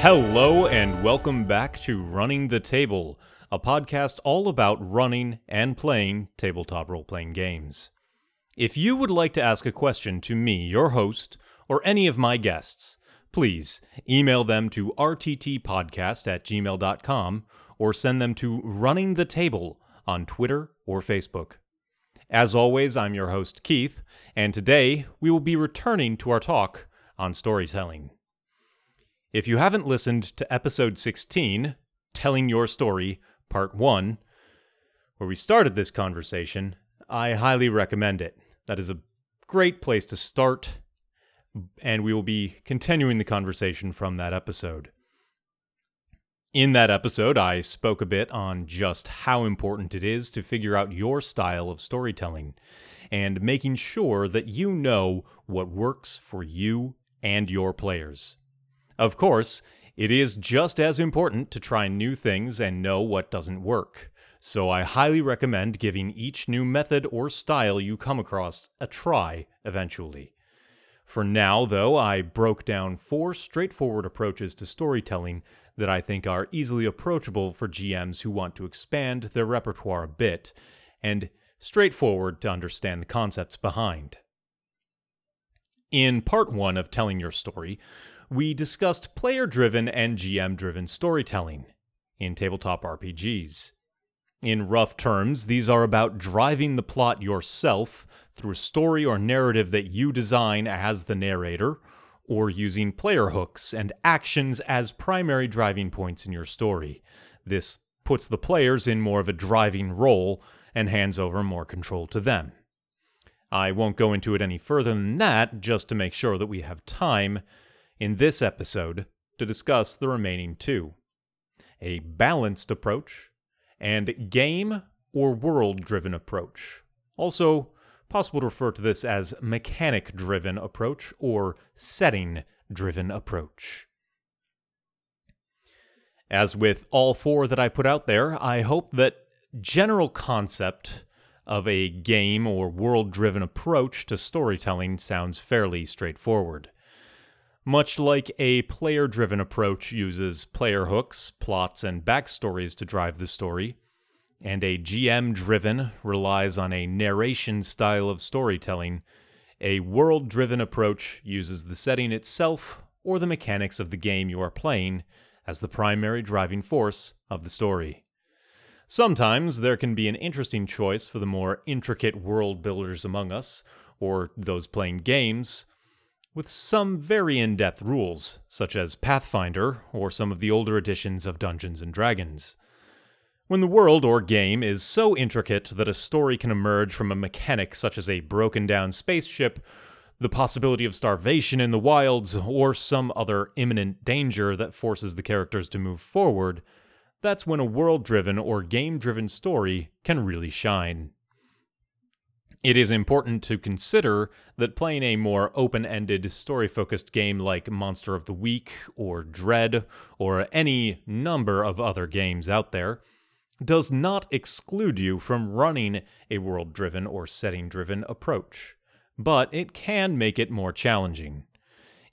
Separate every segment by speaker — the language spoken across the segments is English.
Speaker 1: Hello, and welcome back to Running the Table, a podcast all about running and playing tabletop role playing games. If you would like to ask a question to me, your host, or any of my guests, please email them to rttpodcast at gmail.com or send them to Running the Table on Twitter or Facebook. As always, I'm your host, Keith, and today we will be returning to our talk on storytelling. If you haven't listened to episode 16, Telling Your Story, Part 1, where we started this conversation, I highly recommend it. That is a great place to start, and we will be continuing the conversation from that episode. In that episode, I spoke a bit on just how important it is to figure out your style of storytelling and making sure that you know what works for you and your players. Of course, it is just as important to try new things and know what doesn't work. So I highly recommend giving each new method or style you come across a try eventually. For now, though, I broke down four straightforward approaches to storytelling that I think are easily approachable for GMs who want to expand their repertoire a bit, and straightforward to understand the concepts behind. In part one of Telling Your Story, we discussed player driven and GM driven storytelling in tabletop RPGs. In rough terms, these are about driving the plot yourself through a story or narrative that you design as the narrator, or using player hooks and actions as primary driving points in your story. This puts the players in more of a driving role and hands over more control to them. I won't go into it any further than that, just to make sure that we have time in this episode to discuss the remaining two a balanced approach and game or world driven approach. Also, possible to refer to this as mechanic driven approach or setting driven approach. As with all four that I put out there, I hope that general concept of a game or world driven approach to storytelling sounds fairly straightforward. Much like a player driven approach uses player hooks, plots, and backstories to drive the story, and a GM driven relies on a narration style of storytelling, a world driven approach uses the setting itself or the mechanics of the game you are playing as the primary driving force of the story. Sometimes there can be an interesting choice for the more intricate world builders among us, or those playing games, with some very in depth rules, such as Pathfinder or some of the older editions of Dungeons and Dragons. When the world or game is so intricate that a story can emerge from a mechanic such as a broken down spaceship, the possibility of starvation in the wilds, or some other imminent danger that forces the characters to move forward, that's when a world driven or game driven story can really shine. It is important to consider that playing a more open ended, story focused game like Monster of the Week or Dread or any number of other games out there does not exclude you from running a world driven or setting driven approach, but it can make it more challenging.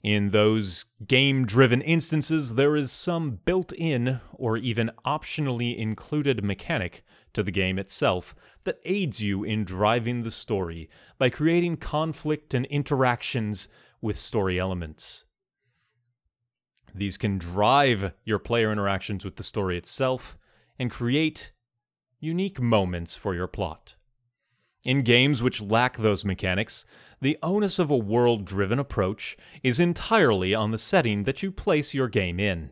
Speaker 1: In those game driven instances, there is some built in or even optionally included mechanic to the game itself that aids you in driving the story by creating conflict and interactions with story elements. These can drive your player interactions with the story itself and create unique moments for your plot. In games which lack those mechanics, the onus of a world driven approach is entirely on the setting that you place your game in.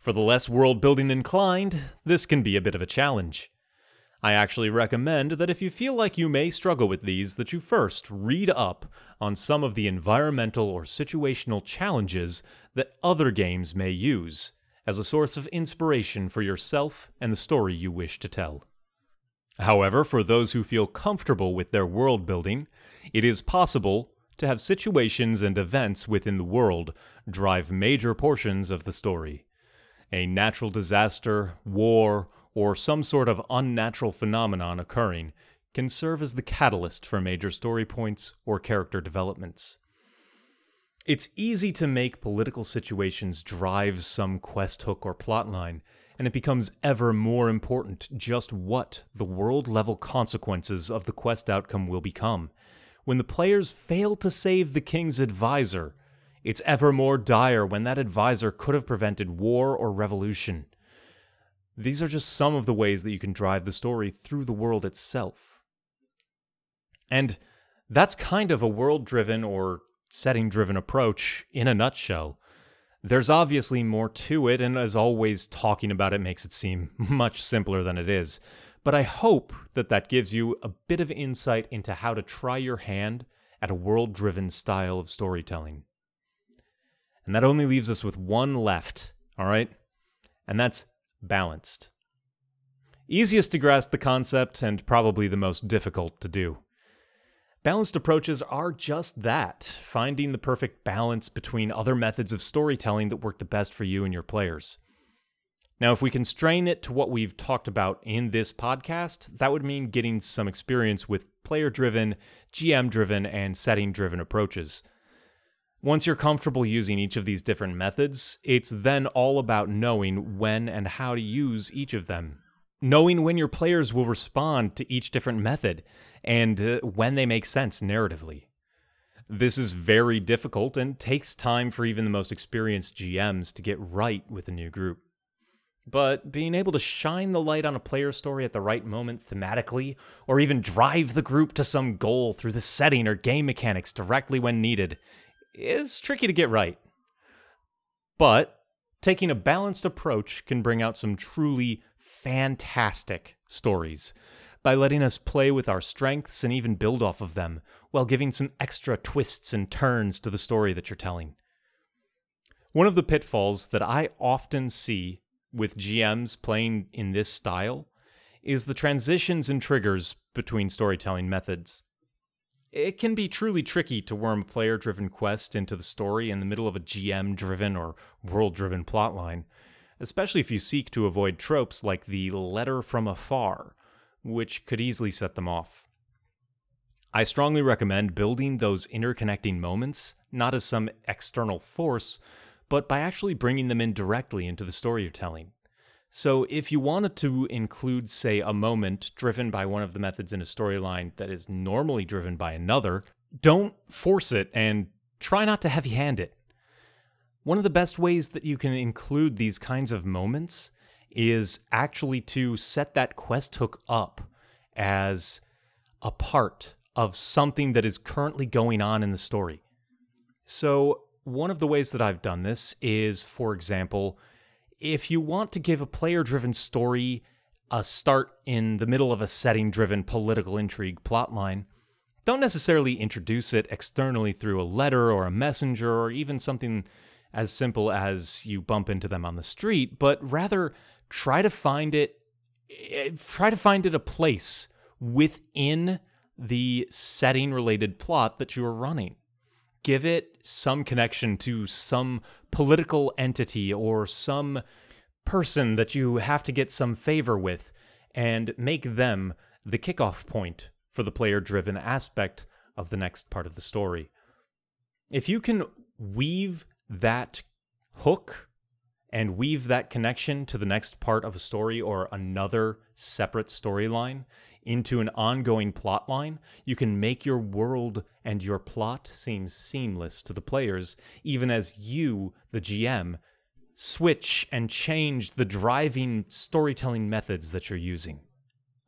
Speaker 1: For the less world building inclined, this can be a bit of a challenge. I actually recommend that if you feel like you may struggle with these, that you first read up on some of the environmental or situational challenges that other games may use as a source of inspiration for yourself and the story you wish to tell. However, for those who feel comfortable with their world building, it is possible to have situations and events within the world drive major portions of the story. A natural disaster, war, or some sort of unnatural phenomenon occurring can serve as the catalyst for major story points or character developments. It's easy to make political situations drive some quest hook or plotline, and it becomes ever more important just what the world level consequences of the quest outcome will become. When the players fail to save the king's advisor, it's ever more dire when that advisor could have prevented war or revolution. These are just some of the ways that you can drive the story through the world itself. And that's kind of a world driven or setting driven approach in a nutshell. There's obviously more to it, and as always, talking about it makes it seem much simpler than it is. But I hope that that gives you a bit of insight into how to try your hand at a world driven style of storytelling. And that only leaves us with one left, all right? And that's balanced. Easiest to grasp the concept, and probably the most difficult to do. Balanced approaches are just that finding the perfect balance between other methods of storytelling that work the best for you and your players. Now, if we constrain it to what we've talked about in this podcast, that would mean getting some experience with player driven, GM driven, and setting driven approaches. Once you're comfortable using each of these different methods, it's then all about knowing when and how to use each of them knowing when your players will respond to each different method and uh, when they make sense narratively. This is very difficult and takes time for even the most experienced GMs to get right with a new group. But being able to shine the light on a player story at the right moment thematically, or even drive the group to some goal through the setting or game mechanics directly when needed, is tricky to get right. But taking a balanced approach can bring out some truly fantastic stories by letting us play with our strengths and even build off of them, while giving some extra twists and turns to the story that you're telling. One of the pitfalls that I often see with GMs playing in this style is the transitions and triggers between storytelling methods. It can be truly tricky to worm a player driven quest into the story in the middle of a GM driven or world driven plotline, especially if you seek to avoid tropes like the letter from afar, which could easily set them off. I strongly recommend building those interconnecting moments, not as some external force, but by actually bringing them in directly into the story you're telling. So, if you wanted to include, say, a moment driven by one of the methods in a storyline that is normally driven by another, don't force it and try not to heavy hand it. One of the best ways that you can include these kinds of moments is actually to set that quest hook up as a part of something that is currently going on in the story. So, one of the ways that I've done this is, for example, if you want to give a player driven story a start in the middle of a setting driven political intrigue plotline, don't necessarily introduce it externally through a letter or a messenger or even something as simple as you bump into them on the street, but rather try to find it eh, try to find it a place within the setting related plot that you are running. Give it some connection to some political entity or some person that you have to get some favor with and make them the kickoff point for the player driven aspect of the next part of the story. If you can weave that hook and weave that connection to the next part of a story or another separate storyline into an ongoing plot line, you can make your world and your plot seem seamless to the players, even as you, the GM, switch and change the driving storytelling methods that you're using.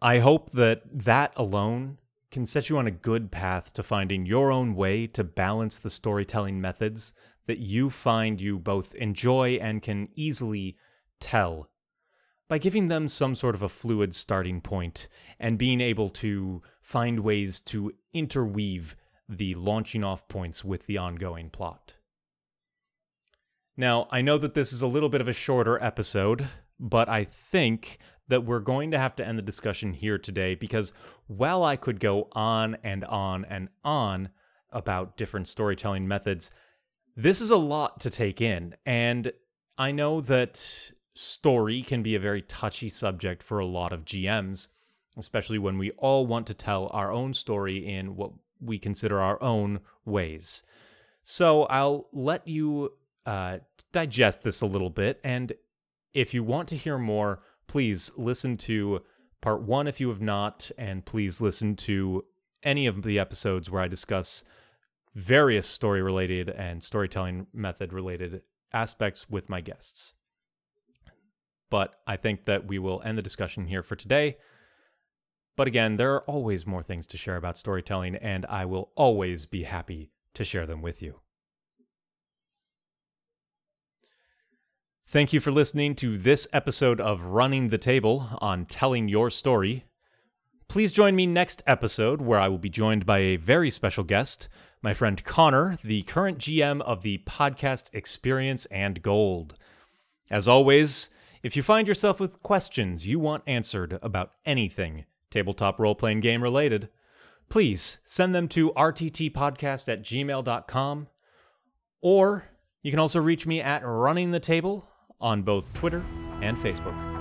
Speaker 1: I hope that that alone can set you on a good path to finding your own way to balance the storytelling methods that you find you both enjoy and can easily tell by giving them some sort of a fluid starting point and being able to find ways to interweave the launching off points with the ongoing plot. Now, I know that this is a little bit of a shorter episode, but I think that we're going to have to end the discussion here today because while I could go on and on and on about different storytelling methods, this is a lot to take in. And I know that story can be a very touchy subject for a lot of GMs, especially when we all want to tell our own story in what we consider our own ways. So I'll let you uh, digest this a little bit. And if you want to hear more, please listen to part one if you have not, and please listen to any of the episodes where I discuss various story related and storytelling method related aspects with my guests. But I think that we will end the discussion here for today. But again, there are always more things to share about storytelling, and I will always be happy to share them with you. Thank you for listening to this episode of Running the Table on Telling Your Story. Please join me next episode where I will be joined by a very special guest, my friend Connor, the current GM of the podcast Experience and Gold. As always, if you find yourself with questions you want answered about anything tabletop role playing game related, please send them to rttpodcast at gmail.com. Or you can also reach me at Running the Table on both Twitter and Facebook.